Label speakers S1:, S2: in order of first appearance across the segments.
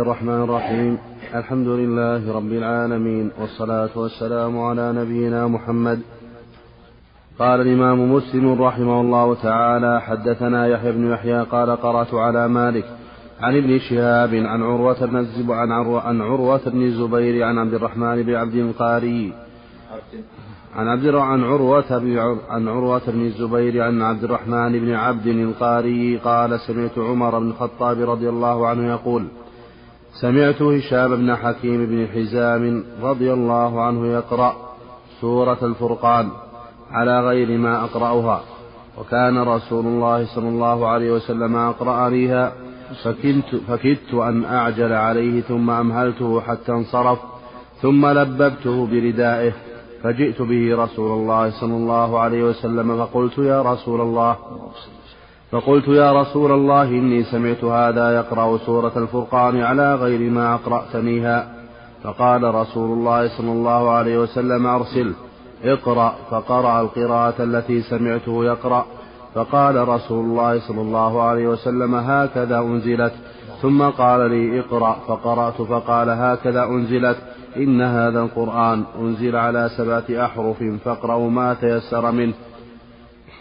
S1: الرحمن الرحيم. الحمد لله رب العالمين والصلاة والسلام على نبينا محمد. قال الإمام مسلم رحمه الله تعالى حدثنا يحيى بن يحيى قال قرأت على مالك عن ابن شهاب عن عروة بن عن عن عروة بن الزبير عن عبد الرحمن بن عبد القاري. عن عبد عن عروة عن عروة بن الزبير عن عبد الرحمن بن عبد القاري قال سمعت عمر بن الخطاب رضي الله عنه يقول سمعت هشام بن حكيم بن حزام رضي الله عنه يقرأ سورة الفرقان على غير ما أقرأها وكان رسول الله صلى الله عليه وسلم أقرأنيها فكدت, فكدت أن أعجل عليه ثم أمهلته حتى انصرف ثم لببته بردائه فجئت به رسول الله صلى الله عليه وسلم فقلت يا رسول الله فقلت يا رسول الله إني سمعت هذا يقرأ سورة الفرقان على غير ما أقرأتنيها. فقال رسول الله صلى الله عليه وسلم أرسل اقرأ فقرأ القراءة التي سمعته يقرأ. فقال رسول الله صلى الله عليه وسلم هكذا أنزلت. ثم قال لي اقرأ فقرأت فقال هكذا أنزلت. إن هذا القرآن أنزل على سبعة أحرف فاقرأوا ما تيسر منه.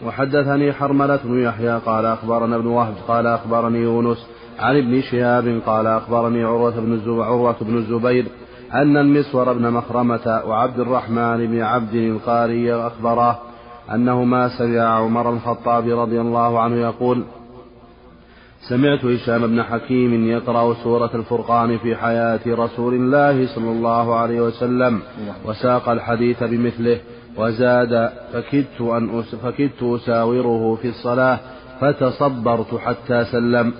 S1: وحدثني حرملة بن يحيى قال أخبرنا ابن وهب قال أخبرني يونس عن ابن شهاب قال أخبرني عروة بن الزبير, عروة بن الزبير أن المسور بن مخرمة وعبد الرحمن بن عبد القاري أخبراه أنهما سمع عمر الخطاب رضي الله عنه يقول سمعت هشام بن حكيم يقرأ سورة الفرقان في حياة رسول الله صلى الله عليه وسلم وساق الحديث بمثله. وزاد فكدت أن فكدت أساوره في الصلاة فتصبرت حتى سلم.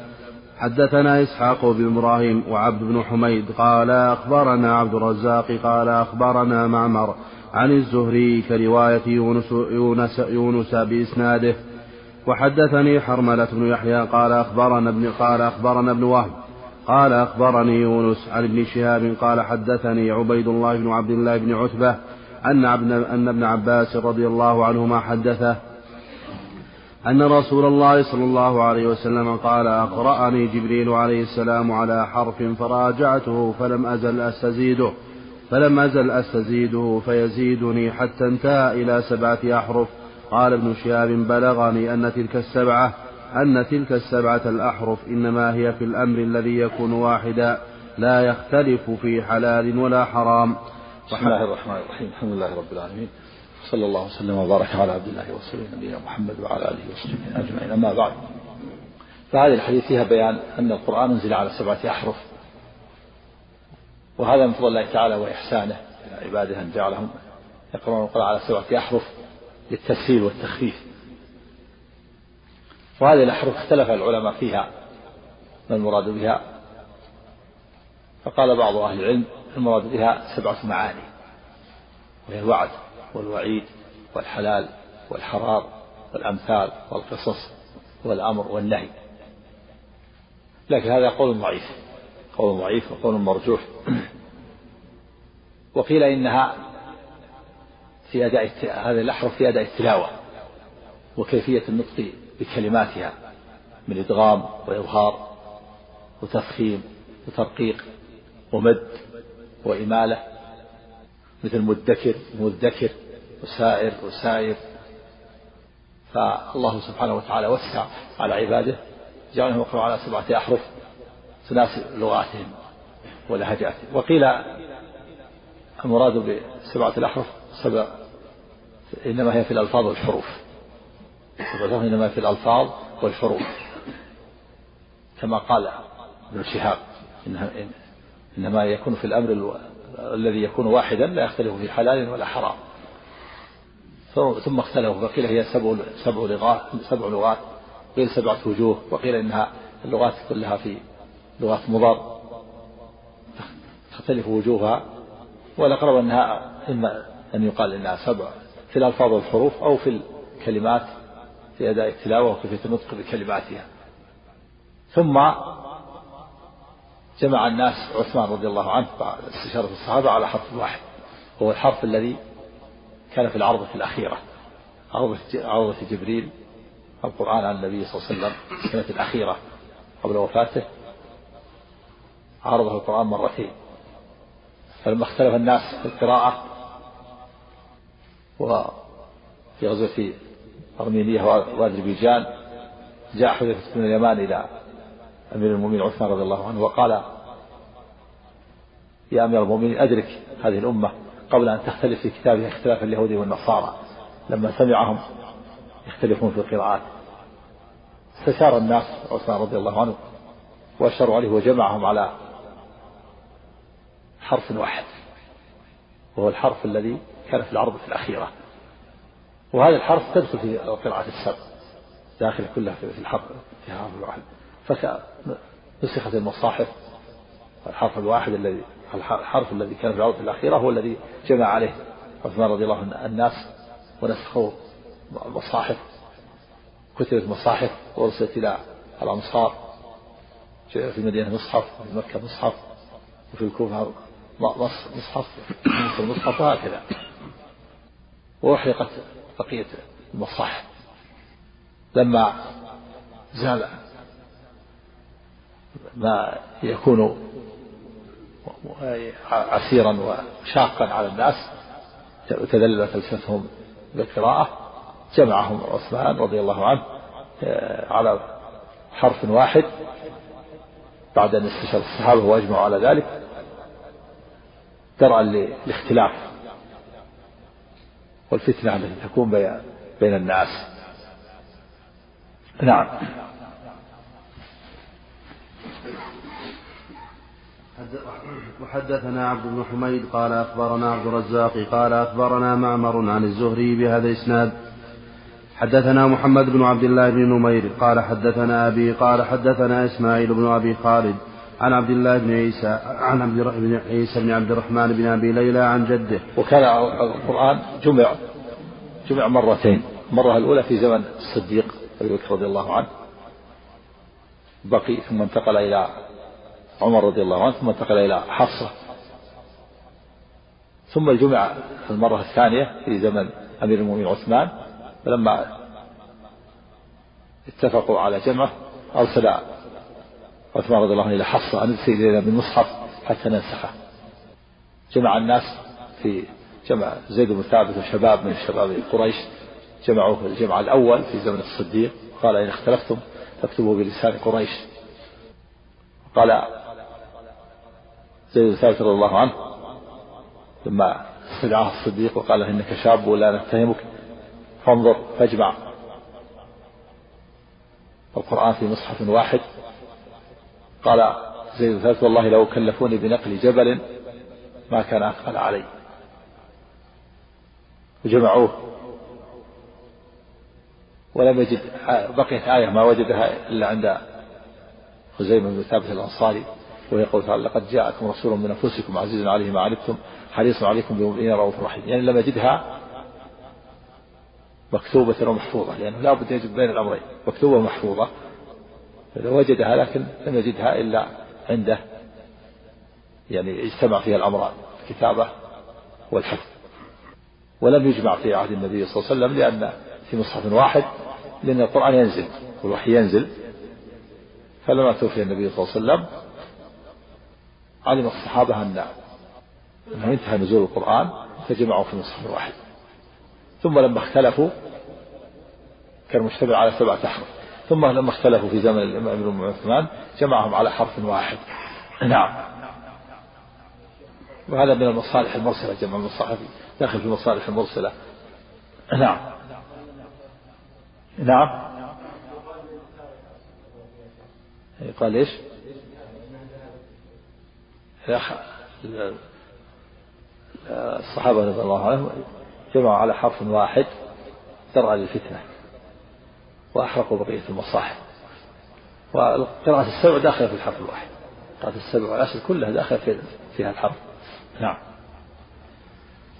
S1: حدثنا إسحاق بن إبراهيم وعبد بن حميد قال أخبرنا عبد الرزاق قال أخبرنا معمر عن الزهري كرواية يونس, يونس, يونس بإسناده. وحدثني حرملة بن يحيى قال أخبرنا ابن قال أخبرنا ابن وهب قال أخبرني يونس عن ابن شهاب قال حدثني عبيد الله بن عبد الله بن عتبة أن أن ابن عباس رضي الله عنهما حدثه أن رسول الله صلى الله عليه وسلم قال أقرأني جبريل عليه السلام على حرف فراجعته فلم أزل أستزيده فلم أزل أستزيده فيزيدني حتى انتهى إلى سبعة أحرف. قال ابن شهاب بلغني أن تلك السبعة أن تلك السبعة الأحرف إنما هي في الأمر الذي يكون واحدا لا يختلف في حلال ولا حرام.
S2: بسم الله الرحمن الرحيم. الحمد لله رب العالمين. صلى الله وسلم وبارك على عبد الله ورسوله نبينا محمد وعلى آله وصحبه أجمعين. أما بعد فهذه الحديث فيها بيان أن القرآن أنزل على سبعة أحرف وهذا من فضل الله تعالى وإحسانه. إلى عباده أن جعلهم يقرؤون القرآن على سبعة أحرف للتسهيل والتخفيف. وهذه الأحرف اختلف العلماء فيها ما المراد بها؟ فقال بعض أهل العلم المراد بها سبعة معاني وهي الوعد والوعيد والحلال والحرام والأمثال والقصص والأمر والنهي. لكن هذا قول ضعيف قول ضعيف وقول مرجوح. وقيل إنها في أداء هذه الأحرف في أداء التلاوة وكيفية النطق بكلماتها من إدغام وإظهار وتفخيم وترقيق. ومد وإمالة مثل مدكر مدكر وسائر وسائر. فالله سبحانه وتعالى وسع على عباده جعلهم يقرأوا على سبعة أحرف تناسب لغاتهم ولهجاتهم. وقيل المراد بسبعة الأحرف سبع إنما هي في الألفاظ والحروف. إنما في الألفاظ والحروف. كما قال ابن شهاب إنها إنما يكون في الأمر الذي يكون واحدا لا يختلف في حلال ولا حرام. ثم اختلفوا فقيل هي سبع سبع لغات سبع لغات. قيل سبعة وجوه وقيل إنها اللغات كلها في لغات مضر تختلف وجوهها والأقرب أنها إما أن يقال إنها سبع في الألفاظ والحروف أو في الكلمات في أداء التلاوة وكيفية النطق بكلماتها. ثم جمع الناس عثمان رضي الله عنه بعد استشارة الصحابة على حرف واحد. هو الحرف الذي كان في العرضة الأخيرة عرضة جبريل القرآن على النبي صلى الله عليه وسلم السنة الأخيرة قبل وفاته. عارضه القرآن مرتين. فلما اختلف الناس في القراءة وفي غزوة أرمينية وأذربيجان جاء حذيفة بن اليمان إلى أمير المؤمنين عثمان رضي الله عنه وقال يا أمير المؤمنين أدرك هذه الأمة قبل أن تختلف في كتابها اختلاف اليهود والنصارى. لما سمعهم يختلفون في القراءات. استشار الناس عثمان رضي الله عنه وأشاروا عليه وجمعهم على حرف واحد وهو الحرف الذي كان في العرض في الأخيرة. وهذا الحرف تدخل في قراءة السبع داخل كلها في الحرف في حرف الواحد. فنسخت المصاحف الحرف الواحد الذي الحرف الذي كان في العرض الأخيرة هو الذي جمع عليه عثمان رضي الله عنه الناس ونسخوا المصاحف كتبت مصاحف وارسلت إلى الأمصار في المدينة مصحف وفي مكة مصحف وفي الكوفة مصحف في المصحف وهكذا. وأحرقت بقية المصاحف. لما زال ما يكون عسيرا وشاقا على الناس تذللت ألسنتهم بالقراءة جمعهم عثمان رضي الله عنه آه، على حرف واحد. بعد أن استشار الصحابة وأجمعوا على ذلك درعا للاختلاف والفتنة التي تكون بين الناس. نعم.
S1: وحدثنا عبد بن حميد قال أخبرنا عبد الرزاق قال أخبرنا معمر عن الزهري بهذا الإسناد. حدثنا محمد بن عبد الله بن نمير قال حدثنا أبي قال حدثنا إسماعيل بن أبي خالد عن عبد الله بن عيسى عن عبد بن عيسى بن عبد الرحمن بن أبي ليلى عن جده.
S2: وكان القرآن جمع جمع مرتين. المرة الأولى في زمن الصديق أبي بكر رضي الله عنه. بقي ثم انتقل إلى عمر رضي الله عنه ثم انتقل إلى حفصة. ثم جمع المرة الثانية في زمن أمير المؤمنين عثمان فلما اتفقوا على جمعه أرسل عثمان رضي الله عنه إلى حفصة أن ارسل إلينا بالمصحف حتى ننسخه. جمع الناس في جمع زيد بن ثابت وشباب من شباب قريش جمعوه في الجمع الأول في زمن الصديق قال إن اختلفتم فاكتبوا بلسان قريش. قال زيد بن ثابت رضي الله عنه. لما استدعاه الصديق وقال له إنك شاب ولا نتهمك. فانظر فاجمع. القرآن في مصحف واحد. قال زيد ثابت والله لو كلفوني بنقل جبل ما كان أثقل علي. وجمعوه. ولم يجد بقيت آية ما وجدها إلا عند خزيمة بن ثابت الأنصاري. وهي قول تعالى لقد جاءكم رسول من أنفسكم عزيز عليه ما عنتم حريص عليكم بالمؤمنين رؤوف رحيم. يعني لم يجدها مكتوبة ومحفوظة لأنه لا بد يجد بين الأمرين مكتوبة ومحفوظة فلو وجدها لكن لم يجدها إلا عنده يعني اجتمع فيها الأمران الكتابة والحفظ ولم يجمع في عهد النبي صلى الله عليه وسلم لأن في مصحف واحد لأن القرآن ينزل والوحي ينزل. فلما توفي النبي صلى الله عليه وسلم علم الصحابة أن أنه انتهى نزول القرآن فجمعوا في مصحف واحد. ثم لما اختلفوا كان مجتمع على سبعة أحرف. ثم لما اختلفوا في زمن الإمام ابن عثمان جمعهم على حرف واحد. نعم. وهذا من المصالح المرسلة جمع المصاحف داخل في المصالح المرسلة. نعم. نعم. قال إيش؟ الصحابة رضي الله عنهم جمعوا على حرف واحد درعا للفتنة وأحرقوا بقية المصاحف. وقراءة السبع داخلة في الحرف الواحد. قراءة السبع والعشر كلها داخلة في فيها الحرف. نعم.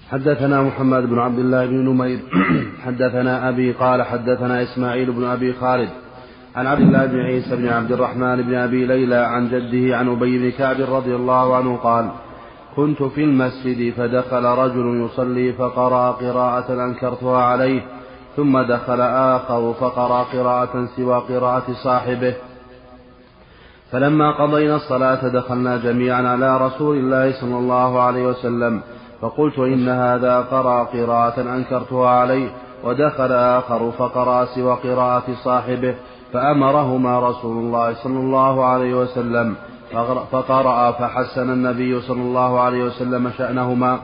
S1: حدثنا محمد بن عبد الله بن نمير. حدثنا أبي قال حدثنا إسماعيل بن أبي خالد. عن عبد الله بن عيسى بن عبد الرحمن بن أبي ليلى عن جده عن أبي بن كعب رضي الله عنه قال كنت في المسجد فدخل رجل يصلي فقرأ قراءة أنكرتها عليه ثم دخل آخر فقرأ قراءة سوى قراءة صاحبه. فلما قضينا الصلاة دخلنا جميعا على رسول الله صلى الله عليه وسلم فقلت إن هذا قرأ قراءة أنكرتها عليه ودخل آخر فقرأ سوى قراءة صاحبه فأمرهما رسول الله صلى الله عليه وسلم. فقرأ فحسن النبي صلى الله عليه وسلم شأنهما.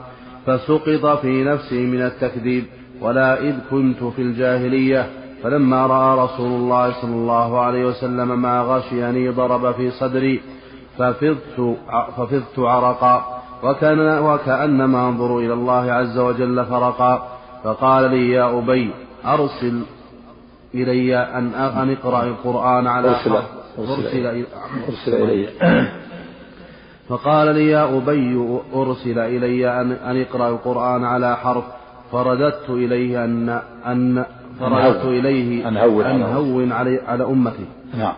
S1: فسقط في نفسي من التكذيب ولا إذ كنت في الجاهلية. فلما رأى رسول الله صلى الله عليه وسلم ما غشيني ضرب في صدري. ففضت ففضت عرقا. وكان وكأنما أنظر إلى الله عز وجل فرقا. فقال لي يا أبي أرسل إلي أن أن اقرأ القرآن على
S2: أرسل أرسل, أرسل إلي.
S1: فقال لي يا أبي أرسل إلي أن, أن اقرأ القرآن على حرف. فرددت إليه أن أن فرددت إليه
S2: أن هون
S1: أن هون على, على أمتي.
S2: نعم.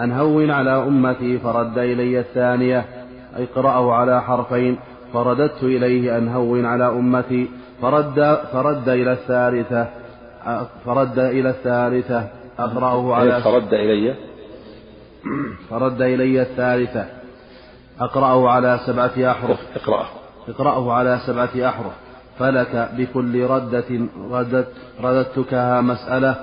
S1: أن هون على أمتي فرد إلي الثانية. اقرأه على حرفين. فرددت إليه أن هون على أمتي. فرد فرد إلى الثالثة. فرد إلى الثالثة. أقرأه على
S2: فرد إلي.
S1: فرد إلي الثالثة. أقرأه على سبعة أحرف.
S2: اقرأه.
S1: اقرأه على سبعة أحرف. فلك بكل ردة ردت رددتكها مسألة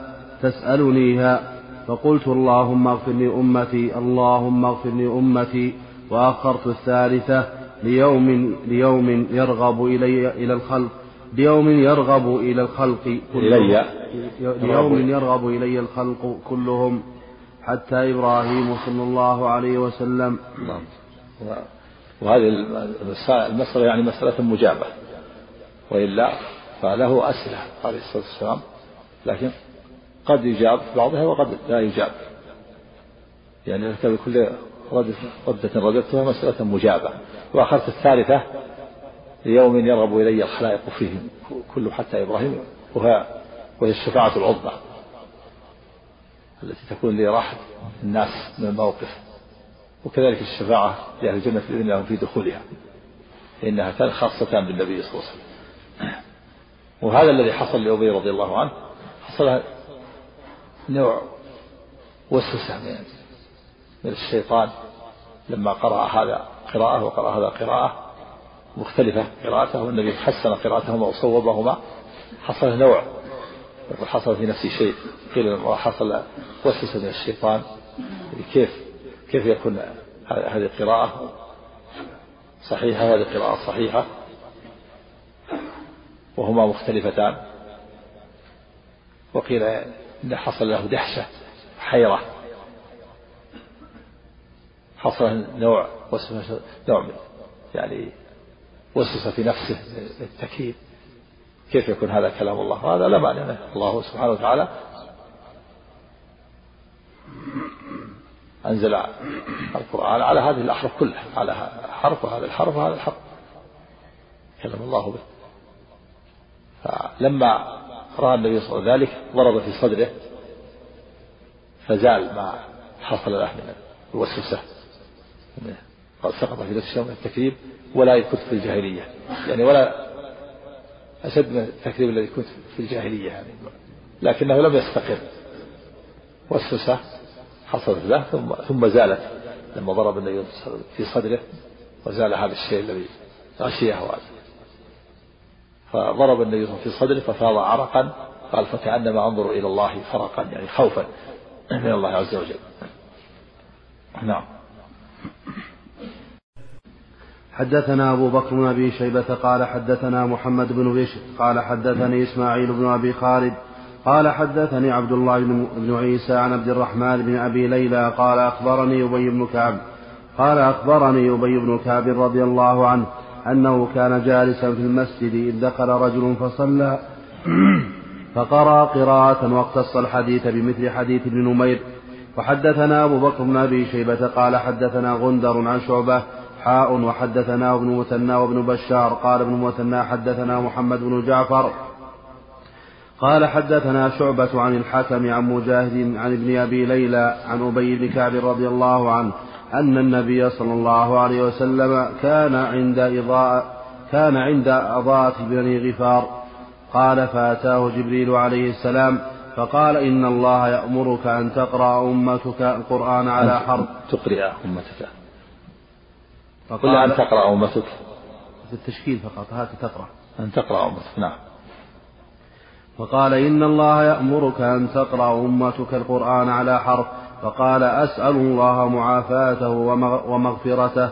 S1: تسألنيها. فقلت اللهم اغفر لي أمتي اللهم اغفر لي أمتي وأخرت الثالثة ليوم ليوم يرغب إلي إلى الخلق. ليوم يرغب إلى الخلق
S2: إلي.
S1: ليوم يرغب إلي الخلق كلهم. حتى إبراهيم صلى الله عليه وسلم.
S2: وهذه المسألة يعني مسألة مجابة. وإلا فله أسئلة عليه الصلاة والسلام. لكن قد يجاب بعضها وقد لا يجاب. يعني بكل ردة رددتها مسألة مجابة. وأخذت الثالثة ليوم يرغب إلي الخلائق فيه كله حتى إبراهيم وهي وهي الشفاعة العظمى التي تكون لراحة الناس من الموقف. وكذلك الشفاعة لأهل الجنة بإذن الله في دخولها إنها كانت خاصة بالنبي صلى الله عليه وسلم. وهذا الذي حصل لأبي رضي الله عنه حصل نوع وسوسة من الشيطان لما قرأ هذا قراءة وقرأ هذا قراءة. مختلفة قراءته والنبي حسن قراءتهما وصوبهما. حصل نوع حصل في نفسي شيء قيل حصل وسوسة من الشيطان. كيف كيف يكون هذه القراءة؟ صحيحة هذه القراءة صحيحة؟ وهما مختلفتان. وقيل إن حصل له دهشة حيرة. حصل نوع نوع يعني وسوسة في نفسه التكييف. كيف يكون هذا كلام الله؟ هذا لا معنى له الله سبحانه وتعالى أنزل القرآن على هذه الأحرف كلها على حرف وهذا الحرف وهذا الحرف. كلم الله به. فلما رأى النبي صلى الله عليه وسلم ذلك ضرب في صدره فزال ما حصل له من الوسوسة. قد سقط في نفسه من التكذيب ولا كنت في الجاهلية. يعني ولا أشد من التكذيب الذي كنت في الجاهلية يعني. لكنه لم يستقر. وسوسة حصلت له ثم ثم زالت لما ضرب النبي في صدره وزال هذا الشيء الذي غشيه فضرب النبي في صدره ففاض عرقا قال فكأنما أنظر إلى الله فرقا يعني خوفا من الله عز وجل. نعم.
S1: حدثنا أبو بكر بن أبي شيبة قال حدثنا محمد بن بشر قال حدثني إسماعيل بن أبي خالد قال حدثني عبد الله بن عيسى عن عبد الرحمن بن أبي ليلى قال أخبرني أبي بن كعب قال أخبرني أبي بن كعب رضي الله عنه أنه كان جالسا في المسجد إذ دخل رجل فصلى فقرأ قراءة واقتص الحديث بمثل حديث ابن نمير. وحدثنا أبو بكر بن أبي شيبة قال حدثنا غندر عن شعبة حاء وحدثنا ابن مثنى وابن بشار قال ابن مثنى حدثنا محمد بن جعفر قال حدثنا شعبة عن الحكم عن مجاهد عن ابن أبي ليلى عن أبي بن كعب رضي الله عنه أن النبي صلى الله عليه وسلم كان عند إضاءة كان عند أضاءة بني غفار. قال فأتاه جبريل عليه السلام فقال إن الله يأمرك أن تقرأ أمتك القرآن على حرف.
S2: تقرأ أمتك. فقال أن تقرأ أمتك
S1: في التشكيل فقط هات تقرأ.
S2: أن تقرأ أمتك نعم.
S1: فقال إن الله يأمرك أن تقرأ أمتك القرآن على حرف فقال أسأل الله معافاته ومغفرته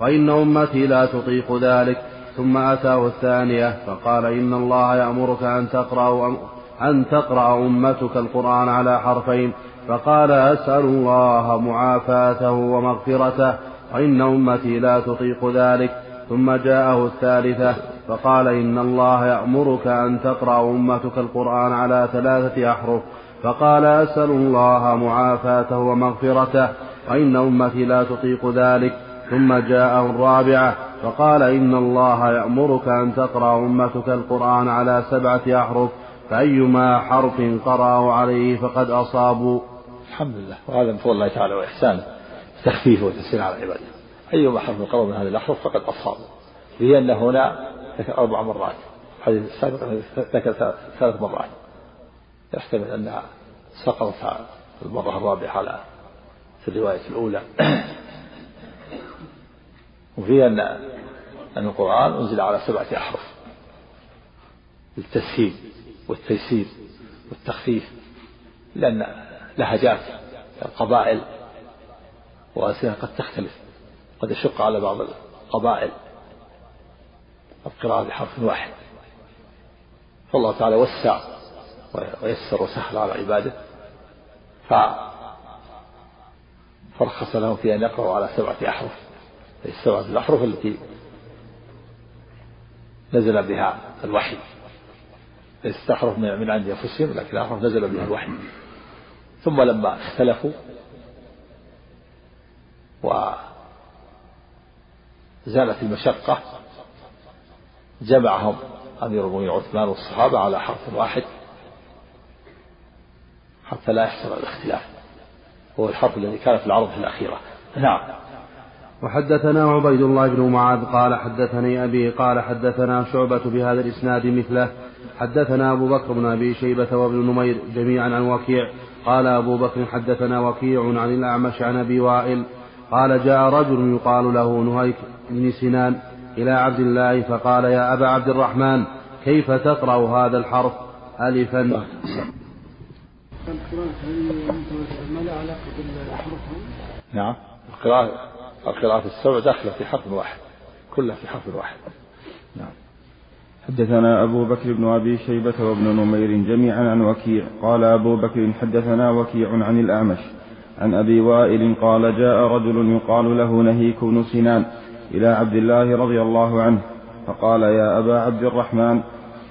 S1: وإن أمتي لا تطيق ذلك ثم أتاه الثانية فقال إن الله يأمرك أن تقرأ أن تقرأ أمتك القرآن على حرفين فقال أسأل الله معافاته ومغفرته وإن أمتي لا تطيق ذلك ثم جاءه الثالثة فقال إن الله يأمرك أن تقرأ أمتك القرآن على ثلاثة أحرف فقال أسأل الله معافاته ومغفرته وإن أمتي لا تطيق ذلك ثم جاءه الرابعة فقال إن الله يأمرك أن تقرأ أمتك القرآن على سبعة أحرف فأيما حرف قرأوا عليه فقد أصابوا.
S2: الحمد لله وهذا من فضل الله تعالى وإحسانه. تخفيفه وتسهيل على عباده أيما حرف قرأوا من هذه الأحرف فقد أصابوا لأن هنا ذكر أربع مرات. الحديث السابق ذكر ثلاث مرات. يحتمل أنها سقطت المرة الرابعة على في الرواية الأولى. وفيها أن أن القرآن أنزل على سبعة أحرف. للتسهيل والتيسير والتخفيف. لأن لهجات القبائل وألسنة قد تختلف قد يشق على بعض القبائل. القراءة بحرف واحد. فالله تعالى وسع ويسر وسهل على عباده. ف فرخص لهم في أن يقرأوا على سبعة أحرف. السبعة الأحرف التي نزل بها الوحي. ليست أحرف من عند أنفسهم لكن أحرف نزل بها الوحي. ثم لما اختلفوا وزالت المشقة. جمعهم أمير المؤمنين عثمان والصحابة على حرف واحد حتى لا يحصل الاختلاف. هو الحرف الذي كان في العرض الأخيرة. نعم.
S1: وحدثنا عبيد الله بن معاذ قال حدثني أبي قال حدثنا شعبة بهذا الإسناد مثله. حدثنا أبو بكر بن أبي شيبة وابن نمير جميعا عن وكيع. قال أبو بكر حدثنا وكيع عن الأعمش عن أبي وائل. قال جاء رجل يقال له نهيك بن سنان إلى عبد الله فقال يا أبا عبد الرحمن كيف تقرأ هذا الحرف ألفا؟
S2: نعم. القراءة القراءة السبع داخلة في حرف واحد. كلها في حرف واحد. نعم.
S3: حدثنا أبو بكر بن أبي شيبة وابن نمير جميعا عن وكيع. قال أبو بكر حدثنا وكيع عن الأعمش. عن أبي وائل قال جاء رجل يقال له نهيك بن سنان إلى عبد الله رضي الله عنه فقال يا أبا عبد الرحمن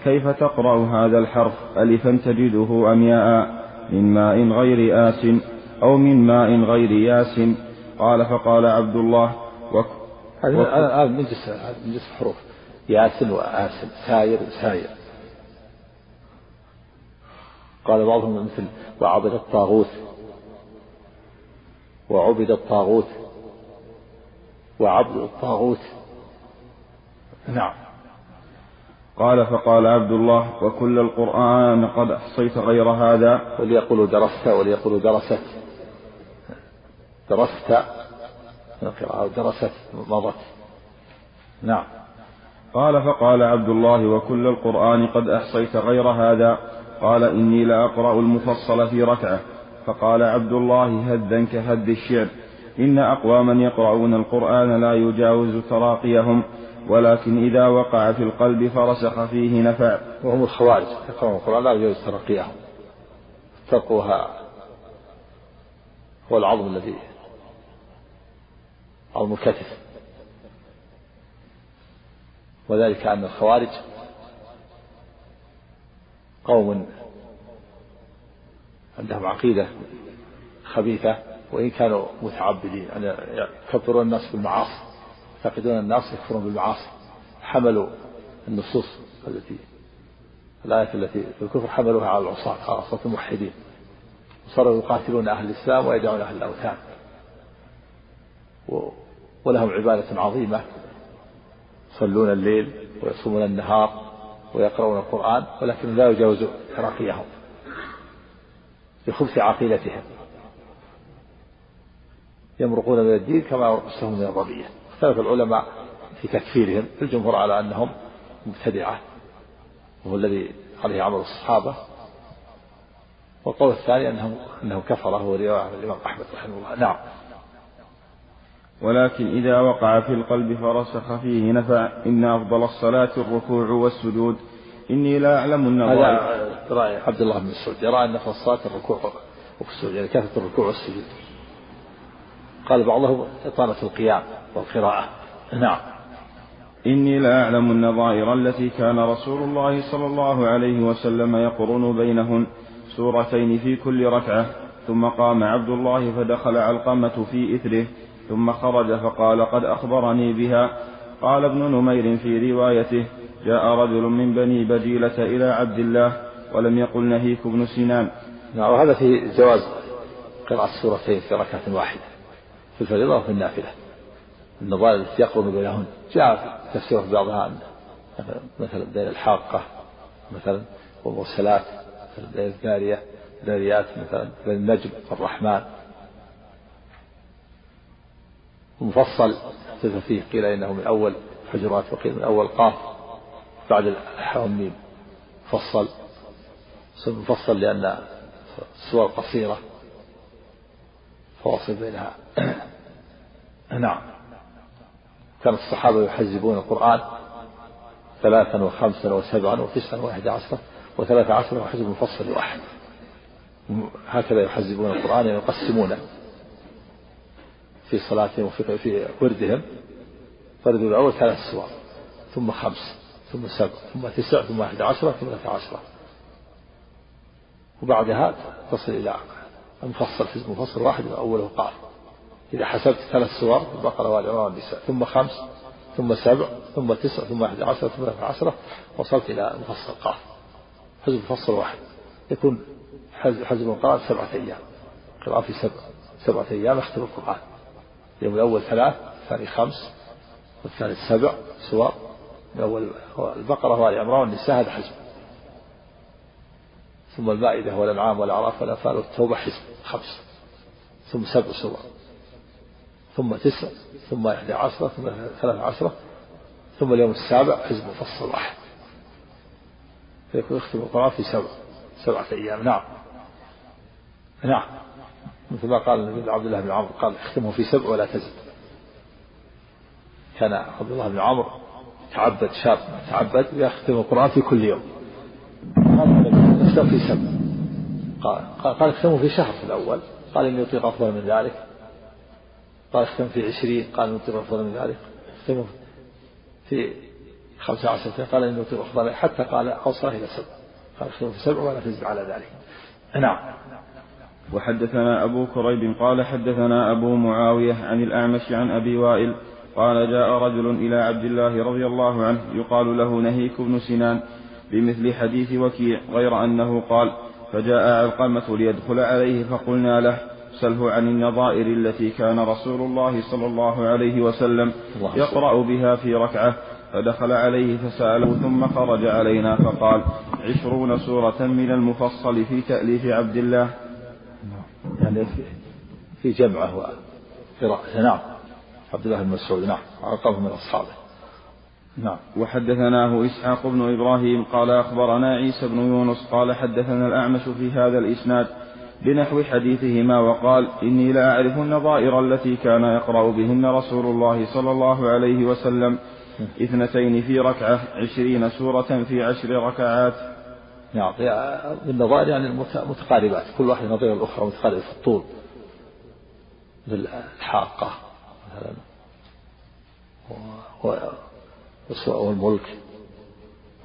S3: كيف تقرأ هذا الحرف؟ ألفا تجده أم ياء من ماء غير آس أو من ماء غير ياس. قال فقال عبد الله
S2: وك هذا من جنس من جنس الحروف. ياس وآس ساير وساير. قال بعضهم مثل وعبد الطاغوت. وعبد الطاغوت. وعبد الطاغوت. نعم.
S3: قال فقال عبد الله وكل القرآن قد أحصيت غير هذا.
S2: وليقولوا درست وليقولوا درست. درست. القراءة درست مضت. نعم.
S3: قال فقال عبد الله وكل القرآن قد أحصيت غير هذا. قال إني لأقرأ المفصل في ركعة. فقال عبد الله هدا كهد الشعر. إن أقواما يقرؤون القرآن لا يجاوز تراقيهم ولكن إذا وقع في القلب فرسخ فيه نفع.
S2: وهم الخوارج يقرؤون القرآن لا يجاوز تراقيهم. ترقوها هو العظم الذي عظم الكتف. وذلك أن الخوارج قوم عندهم عقيدة خبيثة وإن كانوا متعبدين. أن يكفرون الناس بالمعاصي يعتقدون الناس يكفرون بالمعاصي. حملوا النصوص التي الآية التي في الكفر حملوها على العصاة خاصة الموحدين. وصاروا يقاتلون أهل الإسلام ويدعون أهل الأوثان. ولهم عبادة عظيمة. يصلون الليل ويصومون النهار ويقرؤون القرآن ولكن لا يجاوز تراقيهم بخبث عقيدتهم يمرقون من الدين كما يمرقون من الربية اختلف العلماء في تكفيرهم. الجمهور على أنهم مبتدعة. وهو الذي عليه عمل الصحابة. والقول الثاني أنه أنه كفر. وهو رواية الإمام أحمد رحمه الله. نعم.
S3: ولكن إذا وقع في القلب فرسخ فيه نفع إن أفضل الصلاة الركوع والسجود. إني لا أعلم النظائر.
S2: رأي عبد الله بن مسعود يرى أن في الصلاة الركوع والسجود يعني كثرة الركوع والسجود. قال بعضهم إطالة القيام والقراءة. نعم.
S3: إني لا أعلم النظائر التي كان رسول الله صلى الله عليه وسلم يقرن بينهن سورتين في كل ركعة ثم قام عبد الله فدخل علقمة في إثره ثم خرج فقال قد أخبرني بها. قال ابن نمير في روايته جاء رجل من بني بجيلة إلى عبد الله ولم يقل نهيك بن سنان.
S2: نعم وهذا في جواز قراءة السورتين في ركعة واحدة في الفريضة وفي النافلة. النظائر التي يقرن بينهن. جاء تفسير بعضها مثلا بين الحاقة مثلا والمرسلات مثلا بين الذارية الذاريات مثلا بين النجم والرحمن. مفصل فيه قيل إنه من أول حجرات وقيل من أول قاف بعد الحاء والميم مفصل مفصل لأن السور قصيرة. فواصل بينها. نعم. كان الصحابة يحزبون القرآن ثلاثا وخمسا وسبعا وتسعا واحد عشرة وثلاثة عشرة وحزب مفصل واحد. هكذا يحزبون القرآن يقسمونه في صلاتهم وفي في وردهم. فرد الأول ثلاث سور ثم خمس ثم سبع ثم تسع ثم أحد عشرة ثم ثلاثة عشرة وبعدها تصل إلى المفصل حزب مفصل واحد أوله قاف. إذا حسبت ثلاث سور البقرة والعمران والنساء ثم خمس ثم سبع ثم تسع ثم أحد عشرة ثم ثلاثة عشرة وصلت إلى مفصل قاف. حزب مفصل واحد. يكون حزب القرآن سبعة أيام. قراءة في سبع سبعة أيام يختم القرآن. اليوم الأول ثلاث الثاني خمس والثالث سبع سور. من أول البقرة وآل عمران والنساء هذا حزب ثم المائدة والأنعام والأعراف والأنفال والتوبة حزب خمس. ثم سبع سور. ثم تسع ثم إحدى عشرة ثم ثلاث عشرة ثم اليوم السابع حزب مفصل واحد. فيكون يختم القرآن في سبع سبعة أيام. نعم. نعم. مثل ما قال النبي عبد الله بن عمرو قال اختمه في سبع ولا تزد. كان عبد الله بن عمرو تعبد شاب تعبد يختم القرآن في كل يوم. اختم في سبع قال قال اختمه في شهر في الأول. قال إني أطيق أفضل من ذلك. قال اختم في عشرين. قال إني أطيق أفضل من ذلك. اختمه في خمسة عشر قال إني أطيق أفضل حتى قال أوصاه إلى سبع قال اختمه في سبع ولا تزد على ذلك. نعم.
S3: وحدثنا أبو كريب قال حدثنا أبو معاوية عن الأعمش عن أبي وائل قال جاء رجل إلى عبد الله رضي الله عنه يقال له نهيك بن سنان. بمثل حديث وكيع غير أنه قال فجاء علقمة ليدخل عليه فقلنا له سله عن النظائر التي كان رسول الله صلى الله عليه وسلم يقرأ بها في ركعة فدخل عليه فسأله ثم خرج علينا فقال عشرون سورة من المفصل في تأليف عبد الله.
S2: يعني في جمعة وقراءته نعم. عبد الله بن مسعود نعم. عقبه من أصحابه نعم.
S3: وحدثناه إسحاق بن إبراهيم قال أخبرنا عيسى بن يونس قال حدثنا الأعمش في هذا الإسناد بنحو حديثهما وقال إني لا أعرف النظائر التي كان يقرأ بهن رسول الله صلى الله عليه وسلم اثنتين في ركعة عشرين سورة في عشر ركعات.
S2: نعم. بالنظائر يعني متقاربات. كل واحدة نظير الأخرى متقاربة في الطول. مثل الحاقة مثلا والملك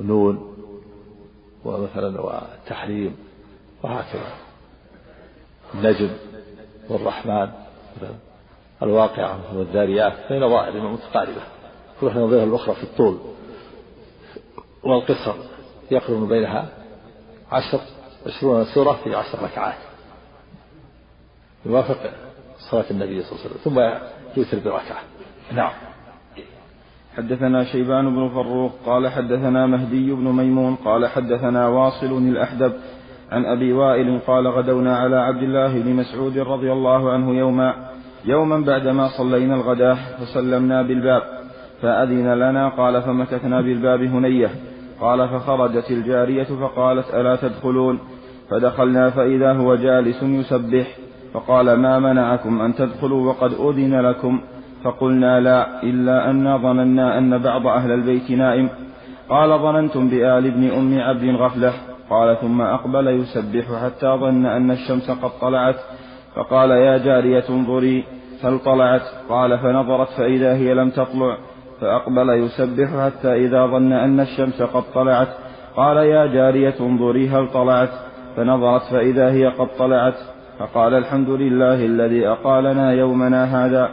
S2: ونون ومثلا والتحريم وهكذا. النجم والرحمن الواقعة والذاريات هي نظائر متقاربة كل واحدة نظيرها الأخرى في الطول. والقصر يقرن بينها عشر عشرون سورة في عشر ركعات. يوافق صلاة النبي صلى الله عليه وسلم. ثم يوتر بركعة. نعم.
S3: حدثنا شيبان بن فروق قال حدثنا مهدي بن ميمون قال حدثنا واصل الأحدب عن أبي وائل قال غدونا على عبد الله بن مسعود رضي الله عنه يوما يوما بعدما صلينا الغداة فسلمنا بالباب فأذن لنا قال فمكثنا بالباب هنية قال فخرجت الجارية فقالت ألا تدخلون؟ فدخلنا فإذا هو جالس يسبح فقال ما منعكم أن تدخلوا وقد أذن لكم؟ فقلنا لا إلا أنا ظننا أن بعض أهل البيت نائم. قال ظننتم بآل ابن أم عبد غفلة. قال ثم أقبل يسبح حتى ظن أن الشمس قد طلعت. فقال يا جارية انظري. هل طلعت قال فنظرت فإذا هي لم تطلع. فأقبل يسبح حتى إذا ظن أن الشمس قد طلعت. قال يا جارية انظري هل طلعت؟ فنظرت فإذا هي قد طلعت. فقال الحمد لله الذي أقالنا يومنا هذا.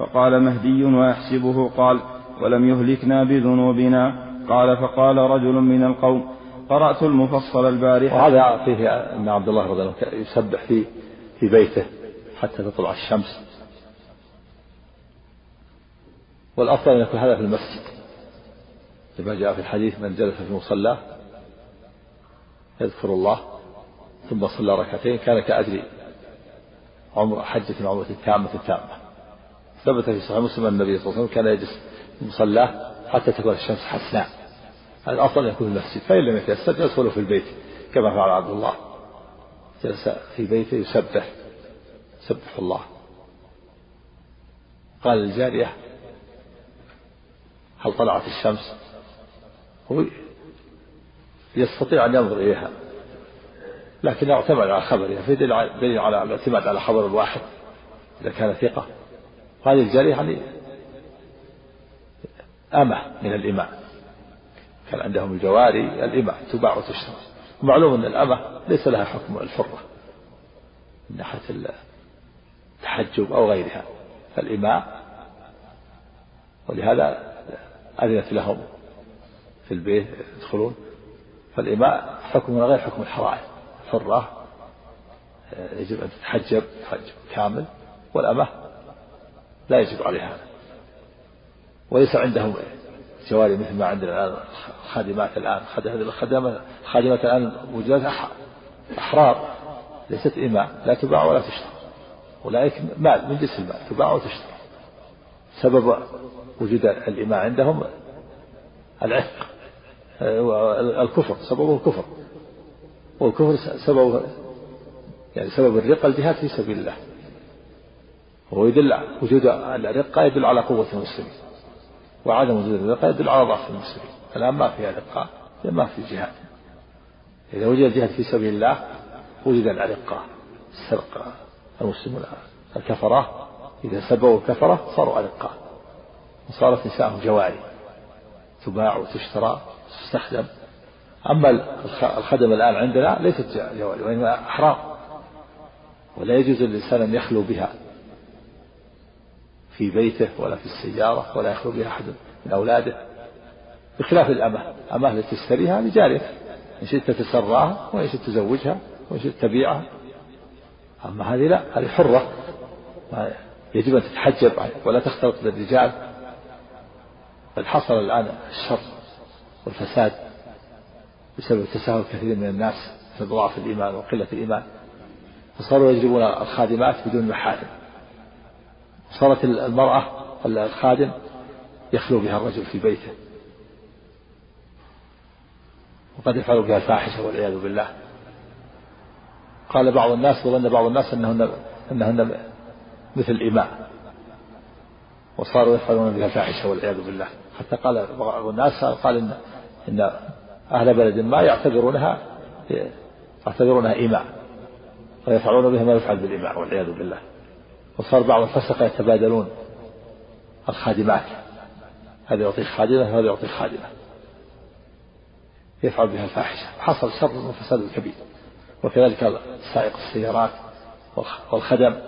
S3: فقال مهدي ويحسبه قال ولم يهلكنا بذنوبنا قال فقال رجل من القوم قرأت المفصل البارحة
S2: وهذا فيه أن عبد الله رضي الله عنه يسبح في في بيته حتى تطلع الشمس. والأفضل أن يكون هذا في المسجد. كما جاء في الحديث من جلس في مصلاه يذكر الله ثم صلى ركعتين كان كأجر عمر حجة عمرة تامة تامة ثبت في صحيح مسلم أن النبي صلى الله عليه وسلم كان يجلس في مصلاه حتى تكون الشمس حسناء. الأفضل يكون في المسجد فإن لم يتيسر يدخل في البيت كما فعل عبد الله. جلس في بيته يسبح يسبح الله. قال للجارية هل طلعت الشمس؟ هو يستطيع أن ينظر إليها لكن اعتمد على خبرها في دليل على الاعتماد على خبر الواحد إذا كان ثقة. هذه الجارية يعني أمة من الإماء. كان عندهم الجواري الإماء تباع وتشترى. معلوم أن الأمة ليس لها حكم الحرة من ناحية التحجب أو غيرها. فالإماء ولهذا أذنت لهم في البيت يدخلون. فالإماء حكم غير حكم الحرائر. حرة يجب أن تتحجب تحجب كامل. والأمة لا يجب عليها. هذا وليس عندهم جواري مثل ما عندنا الآن خادمات الآن. الخادمات خادمات الآن وجودها أحرار ليست إماء لا تباع ولا تشترى أولئك مال من جنس المال تباع وتشترى سبب وجود الإماء عندهم العتق الكفر سببه الكفر. والكفر سبب يعني سبب الرقة الجهاد في سبيل الله. وهو يدل وجود الرقة يدل على قوة المسلمين وعدم وجود الرقة يدل على ضعف المسلمين. الآن ما فيها رقة ما في جهاد. إذا وجد الجهاد في سبيل الله وجد الأرقة سرق المسلمون الكفرة. إذا سبوا الكفرة صاروا أرقة وصارت نساءهم جواري تباع وتشترى تستخدم. أما الخدم الآن عندنا ليست جواري وإنما أحرام. ولا يجوز للإنسان أن يخلو بها. في بيته ولا في السيارة ولا يخلو بها أحد من أولاده. بخلاف الأمة. الأمة التي تشتريها لجارك إن شئت تسراها وإن شئت تزوجها وإن شئت تبيعها. أما هذه لا هذه حرة. يجب أن تتحجب ولا تختلط بالرجال. بل حصل الآن الشر والفساد بسبب تساهل كثير من الناس في ضعف الإيمان وقلة الإيمان. فصاروا يجلبون الخادمات بدون محارم. صارت المرأة الخادم يخلو بها الرجل في بيته. وقد يفعل بها الفاحشة والعياذ بالله. قال بعض الناس وظن بعض الناس أنهن أنهن مثل الإماء. وصاروا يفعلون بها الفاحشة والعياذ بالله. حتى قال بعض الناس قال إن إن أهل بلد ما يعتبرونها يعتبرونها إماء. ويفعلون بها ما يفعل بالإماء والعياذ بالله. وصار بعض الفسقة يتبادلون. الخادمات. هذا يعطي خادمة وهذا يعطي خادمة. يفعل بها الفاحشة. حصل شر وفساد كبير وكذلك سائق السيارات والخدم.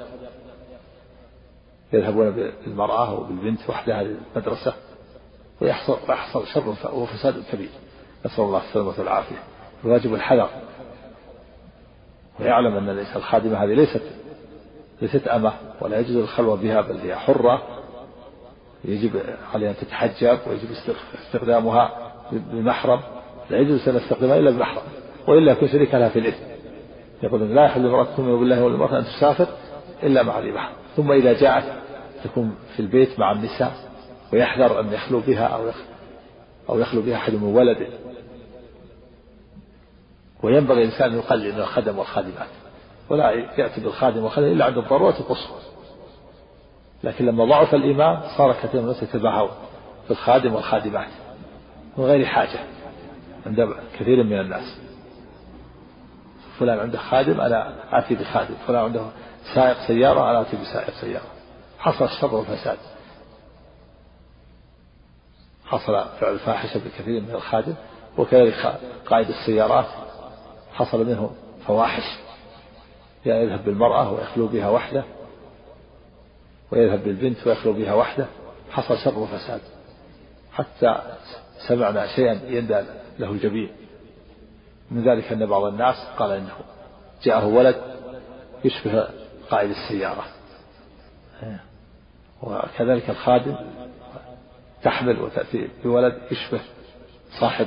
S2: يذهبون بالمرأة وبالبنت وحدها للمدرسة. ويحصل يحصل شر وفساد كبير. نسأل الله السلامة والعافية. الواجب الحذر. ويعلم أن الخادمة هذه ليست ليست أمة ولا يجوز الخلوة بها بل هي حرة. يجب عليها أن تتحجب ويجب استخدامها بمحرم لا يجوز أن نستخدمها إلا بمحرم وإلا يكون شريك لها في الإثم. يقول لا يحل المرأة تؤمن بالله والمرأة أن تسافر إلا مع ذي محرم ثم إذا جاءت تكون في البيت مع النساء ويحذر أن يخلو بها أو أو يخلو بها أحد من ولده. وينبغي الإنسان أن يقلل من الخدم والخادمات. ولا يأتي بالخادم والخادم إلا عند الضرورة القصوى لكن لما ضعف الإمام صار كثير من الناس يتباهون في الخادم والخادمات من غير حاجة عند كثير من الناس. فلان عنده خادم أنا آتي بخادم. فلان عنده سائق سيارة أنا آتي بسائق سيارة. حصل الشر والفساد. حصل فعل الفاحشة بكثير من الخادم وكذلك قائد السيارات. حصل منه فواحش. يذهب بالمرأة ويخلو بها وحده ويذهب بالبنت ويخلو بها وحده حصل شر وفساد. حتى سمعنا شيئا يندى له الجبين من ذلك أن بعض الناس قال إنه جاءه ولد يشبه قائد السيارة. وكذلك الخادم تحمل وتأتي بولد يشبه صاحب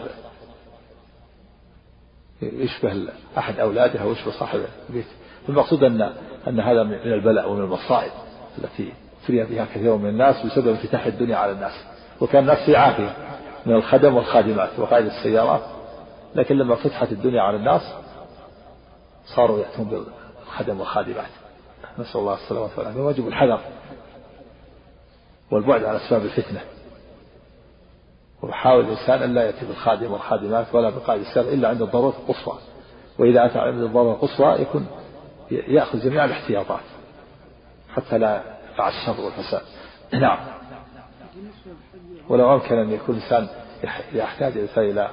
S2: يشبه أحد أولادها أو يشبه صاحب البيت المقصود أن أن هذا من البلاء ومن المصائب التي ابتلي بها كثير من الناس بسبب انفتاح الدنيا على الناس. وكان الناس في عافية من الخدم والخادمات وقائد السيارات. لكن لما فتحت الدنيا على الناس صاروا يأتون بالخدم والخادمات. نسأل الله السلامة والعافية. واجب الحذر والبعد عن أسباب الفتنة. ويحاول الإنسان أن لا يأتي بالخادم والخادمات ولا بقائد السيارة إلا عند الضرورة القصوى. وإذا أتى عند الضرورة القصوى يكون يأخذ جميع الاحتياطات حتى لا يقع الشر والفساد. نعم. ولو أمكن أن يكون الإنسان يحتاج الإنسان إلى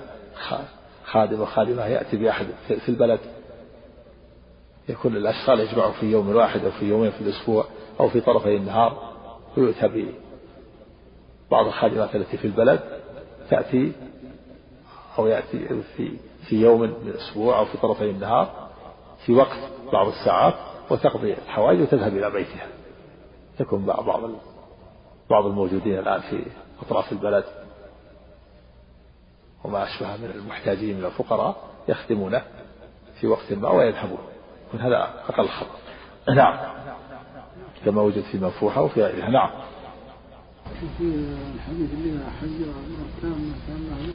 S2: خادم وخادمة يأتي بأحد في البلد يكون الأشغال يجمعوا في يوم واحد أو في يومين في الأسبوع أو في طرفي النهار ويؤتى ببعض الخادمات التي في البلد تأتي أو يأتي في في يوم من الأسبوع أو في طرفي النهار في وقت بعض الساعات وتقضي الحوائج وتذهب إلى بيتها. يكون بعض بعض الموجودين الآن في أطراف البلد. وما أشبه من المحتاجين من الفقراء يخدمونه في وقت ما ويذهبون. يكون هذا أقل خطر. نعم. كما وجد في منفوحة وفي غيرها. نعم.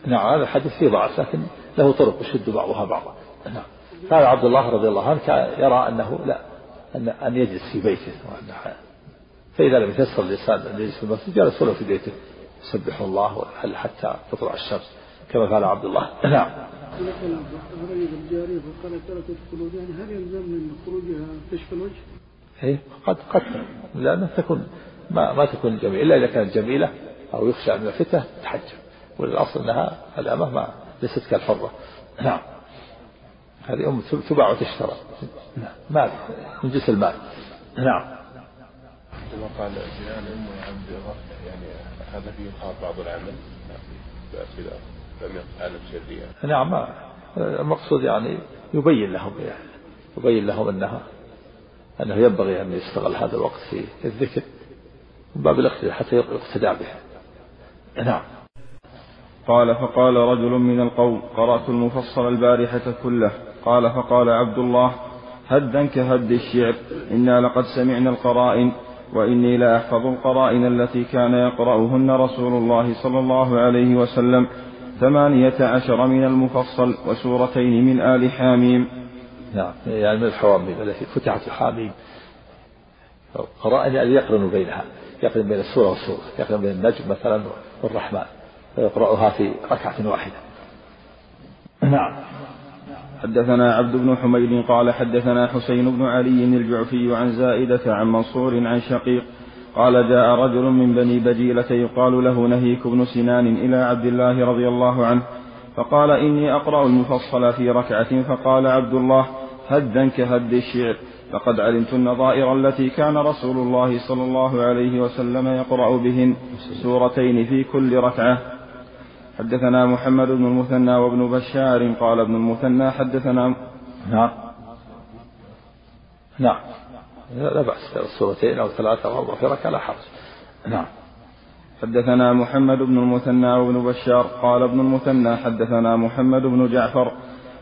S2: نعم هذا الحديث فيه ضعف لكن له طرق يشد بعضها بعضا. نعم. هذا عبد الله رضي الله عنه يرى أنه لا أن أن يجلس في بيته. فإذا لم يتيسر الإنسان أن يجلس في المسجد جلس ولو في بيته. يسبح الله حتى تطلع الشمس. كما فعل عبد الله. نعم. هل يلزم من خروجها كشف الوجه؟ اي قد قد لأنها تكون ما ما تكون جميلة إلا إذا كانت جميلة أو يخشى من الفتنة تحجب. والأصل أنها الأمة ما ليست كالحرة. نعم. هذه أم تباع وتشترى. نعم. مال. من جنس المال. نعم.
S4: كما قال جنان أم عبد يعني هذا فيه إظهار بعض العمل. بأس لم يفعل شريا
S2: نعم. المقصود يعني يبين لهم يعني يبين لهم أنها أنه ينبغي أن يستغل هذا الوقت في الذكر من باب الاقتداء حتى يقتدى به. نعم.
S3: قال فقال رجل من القوم قرأت المفصل البارحة كله. قال فقال عبد الله هدا كهد الشعر إنا لقد سمعنا القرائن وإني لا أحفظ القرائن التي كان يقرأهن رسول الله صلى الله عليه وسلم ثمانية عشر من المفصل وسورتين من آل حاميم.
S2: نعم يعني من الحواميم التي فتحت الحاميم. قرائن يعني يقرن بينها يقرن بين السورة والسورة يقرن بين النجم مثلا والرحمن ويقرأها في ركعة واحدة. نعم.
S3: حدثنا عبد بن حميد قال حدثنا حسين بن علي الجعفي عن زائدة عن منصور عن شقيق قال جاء رجل من بني بجيلة يقال له نهيك بن سنان إلى عبد الله رضي الله عنه فقال إني أقرأ المفصل في ركعة فقال عبد الله هدا كهد الشعر لقد علمت النظائر التي كان رسول الله صلى الله عليه وسلم يقرأ بهن سورتين في كل ركعة. حدثنا محمد بن المثنى وابن بشار قال ابن المثنى حدثنا
S2: نعم. نعم. لا بأس سورتين أو ثلاثة أو أربعة في ركعة لا حرج. نعم.
S3: حدثنا محمد بن المثنى وابن بشار قال ابن المثنى حدثنا محمد بن جعفر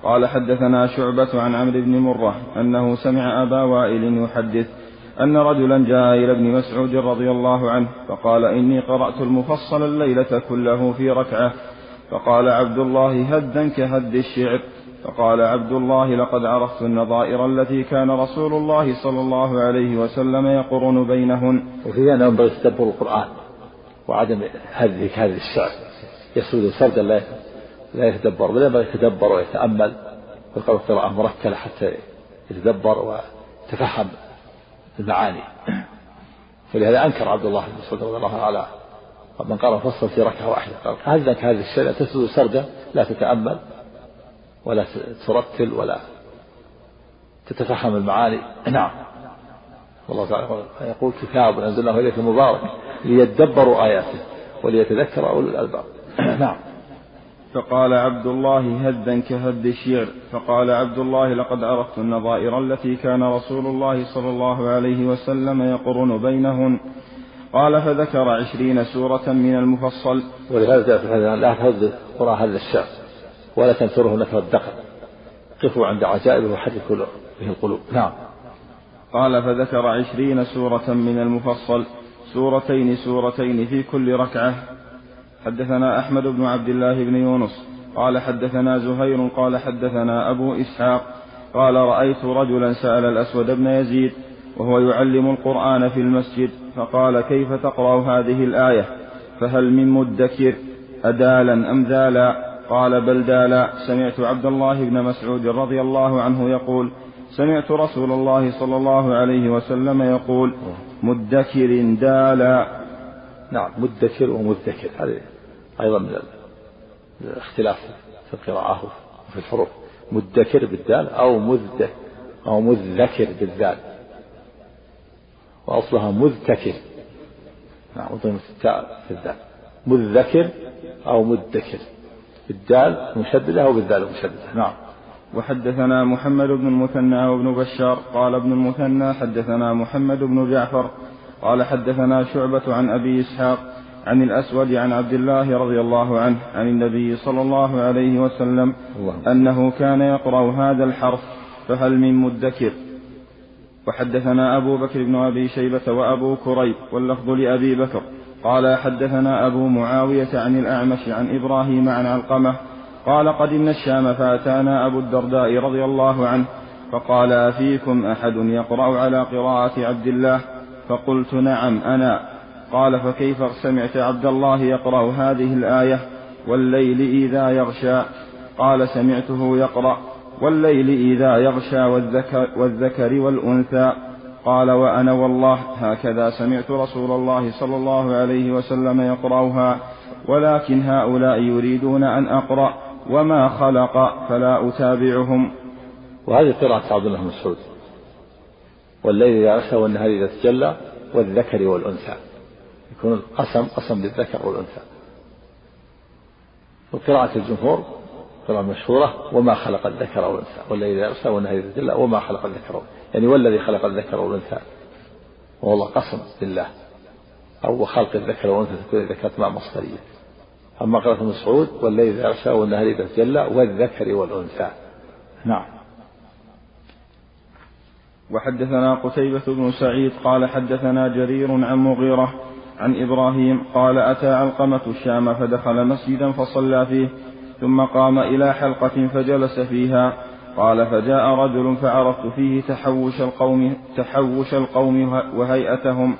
S3: قال حدثنا شعبة عن عمرو بن مرة أنه سمع أبا وائل يحدث أن رجلا جاء إلى ابن مسعود رضي الله عنه فقال إني قرأت المفصل الليلة كله في ركعة. فقال عبد الله هدا كهد الشعر. فقال عبد الله لقد عرفت النظائر التي كان رسول الله صلى الله عليه وسلم يقرن بينهن.
S2: وفي أنه ينبغي تدبر القرآن وعدم هذه هذه الشعر. يسود سردا لا لا يتدبر. بل ينبغي يتدبر ويتأمل. ويقرأ قراءة مرتلة حتى يتدبر ويتفهم المعاني. فلهذا أنكر عبد الله بن مسعود رضي الله عنه من قرأ فصل في ركعة واحدة. قال هذا هذه الشيء؟ تسود سردا لا تتأمل ولا ترتل ولا تتفهم المعاني. نعم. والله تعالى يقول كتاب أنزلناه إليك مبارك ليدبروا آياته وليتذكر أولو الألباب. نعم.
S3: فقال عبد الله هدا كهد الشعر. فقال عبد الله لقد عرفت النظائر التي كان رسول الله صلى الله عليه وسلم يقرن بينهن. قال فذكر عشرين سورة من المفصل.
S2: ولهذا جاء في هذا لا تهد قراء هذا الشعر ولا تنثره نثر الدقل قفوا عند عجائبه وحركوا به القلوب. نعم.
S3: قال فذكر عشرين سورة من المفصل. سورتين سورتين في كل ركعة. حدثنا أحمد بن عبد الله بن يونس قال حدثنا زهير قال حدثنا أبو إسحاق قال رأيت رجلا سأل الأسود بن يزيد وهو يعلم القرآن في المسجد فقال كيف تقرأ هذه الآية؟ فهل من مدكر؟ أدالا أم ذالا قال بل دالا. سمعت عبد الله بن مسعود رضي الله عنه يقول سمعت رسول الله صلى الله عليه وسلم يقول مدكر دالا.
S2: نعم مدكر ومدكر هذه أيضا من الاختلاف في القراءة وفي الحروف. مدكر بالدال أو مذكر أو مذكر بالذال. وأصلها مذكر. نعم وضمت التاء في الذال. مذكر أو مدكر. بالدال مشددة أو بالذال مشددة؟ نعم.
S3: وحدثنا محمد بن المثنى وابن بشار. قال ابن المثنى حدثنا محمد بن جعفر. قال حدثنا شعبة عن أبي إسحاق. عن الأسود عن عبد الله رضي الله عنه عن النبي صلى الله عليه وسلم الله. أنه كان يقرأ هذا الحرف فهل من مدكر؟ وحدثنا أبو بكر بن أبي شيبة وأبو كريب واللفظ لأبي بكر. قال حدثنا أبو معاوية عن الأعمش عن إبراهيم عن علقمة. قال قدمنا الشام فأتانا أبو الدرداء رضي الله عنه فقال أفيكم أحد يقرأ على قراءة عبد الله؟ فقلت نعم أنا. قال فكيف سمعت عبد الله يقرأ هذه الآية؟ والليل إذا يغشى. قال سمعته يقرأ. والليل إذا يغشى والذكر, والذكر والأنثى. قال وأنا والله هكذا سمعت رسول الله صلى الله عليه وسلم يقرأها ولكن هؤلاء يريدون أن أقرأ وما خلق فلا أتابعهم.
S2: وهذه قراءة عبد الله مسعود. والليل إذا غشى والنهار إذا تجلى والذكر والأنثى. يكون القسم قسم بالذكر والأنثى. وقراءة الجمهور قراءة مشهورة وما خلق الذكر والأنثى والليل إذا غشى والنهار إذا وما خلق الذكر يعني والذي خلق الذكر والأنثى. وهو قسم بالله أو خلق الذكر والأنثى تكون إذا كانت مع مصدرية. أما قراءة مسعود والليل إذا غشى والنهار إذا تجلى والذكر والأنثى. نعم.
S3: وحدثنا قتيبة بن سعيد قال حدثنا جرير عن مغيرة عن إبراهيم قال أتى علقمة الشام فدخل مسجدا فصلى فيه ثم قام إلى حلقة فجلس فيها. قال فجاء رجل فعرفت فيه تحوش القوم تحوش القوم وهيئتهم.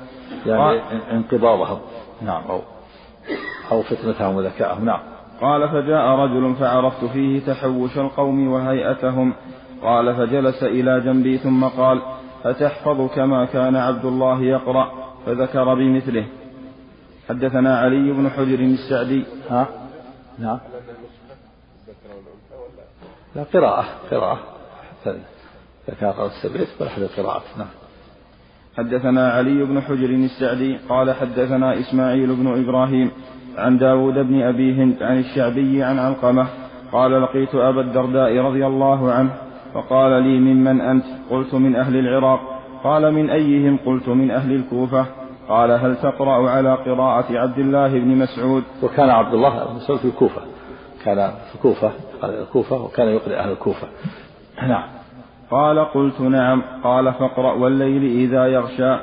S2: يعني انقباضهم. نعم. أو أو فتنتهم وذكاءهم. نعم.
S3: قال فجاء رجل فعرفت فيه تحوش القوم وهيئتهم. قال فجلس إلى جنبي ثم قال أتحفظ كما كان عبد الله يقرأ؟ فذكر بمثله. حدثنا علي بن حجر السعدي.
S2: ها؟ نعم لا قراءة قراءة. ذكر السبيت وأحد القراءات. نعم.
S3: حدثنا علي بن حجر السعدي. قال حدثنا إسماعيل بن إبراهيم عن داود بن أبي هند عن الشعبي عن علقمة. قال لقيت أبا الدرداء رضي الله عنه فقال لي ممن أنت؟ قلت من أهل العراق. قال من أيهم؟ قلت من أهل الكوفة. قال هل تقرأ على قراءة عبد الله بن مسعود؟
S2: وكان عبد الله بن مسعود في الكوفة. كان في الكوفة قال الكوفة وكان يقرأ أهل الكوفة. نعم.
S3: قال قلت نعم. قال فاقرأ والليل إذا يغشى.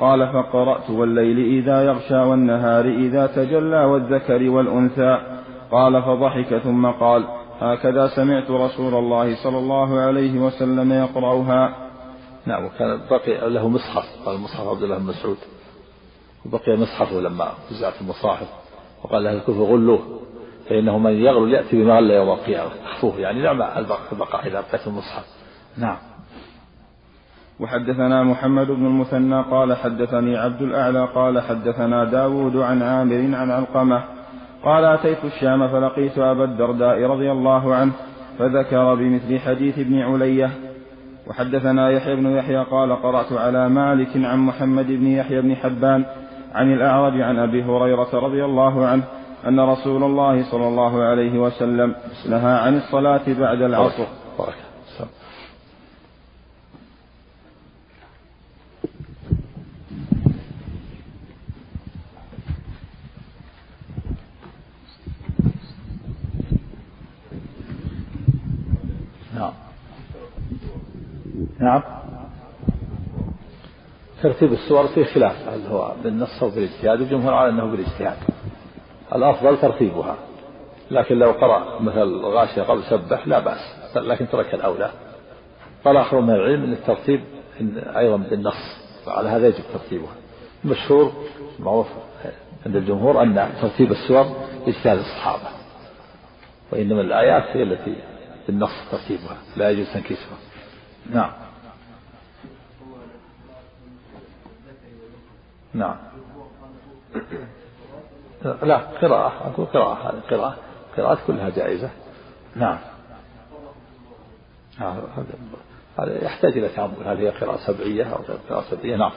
S3: قال فقرأت والليل إذا يغشى والنهار إذا تجلى والذكر والأنثى. قال فضحك ثم قال هكذا سمعت رسول الله صلى الله عليه وسلم يقرأها.
S2: نعم وكان بقي له مصحف. قال مصحف عبد الله بن مسعود. وبقي مصحفه لما وزعت المصاحف وقال له الكفر غلوه فإنه من يغلو يأتي بما غل يوم القيامة. احفوه يعني نعم البقاء إذا بقيت المصحف. نعم.
S3: وحدثنا محمد بن المثنى قال حدثني عبد الأعلى قال حدثنا داود عن عامر عن علقمة قال أتيت الشام فلقيت أبا الدرداء رضي الله عنه فذكر بمثل حديث ابن علية. وحدثنا يحيى بن يحيى قال قرأت على مالك عن محمد بن يحيى بن حبان عن الأعرج عن أبي هريرة رضي الله عنه أن رسول الله صلى الله عليه وسلم نهى عن الصلاة بعد العصر
S2: نعم نعم ترتيب السور فيه خلاف هل هو بالنص أو بالاجتهاد؟ الجمهور على أنه بالاجتهاد. الأفضل ترتيبها. لكن لو قرأ مثل غاشية قبل سبح لا بأس. لكن ترك الأولى. قال آخر من العلم أن الترتيب أيضا بالنص. فعلى هذا يجب ترتيبها مشهور معروف عند الجمهور أن ترتيب السور اجتهاد الصحابة. وإنما الآيات هي التي بالنص ترتيبها. لا يجوز تنكيسها. نعم. نعم. لا قراءة أقول قراءة هذه قراءة قراءات كلها جائزة. نعم. هذا يحتاج إلى تأمل هل هي قراءة سبعية أو قراءة سبعية؟ نعم.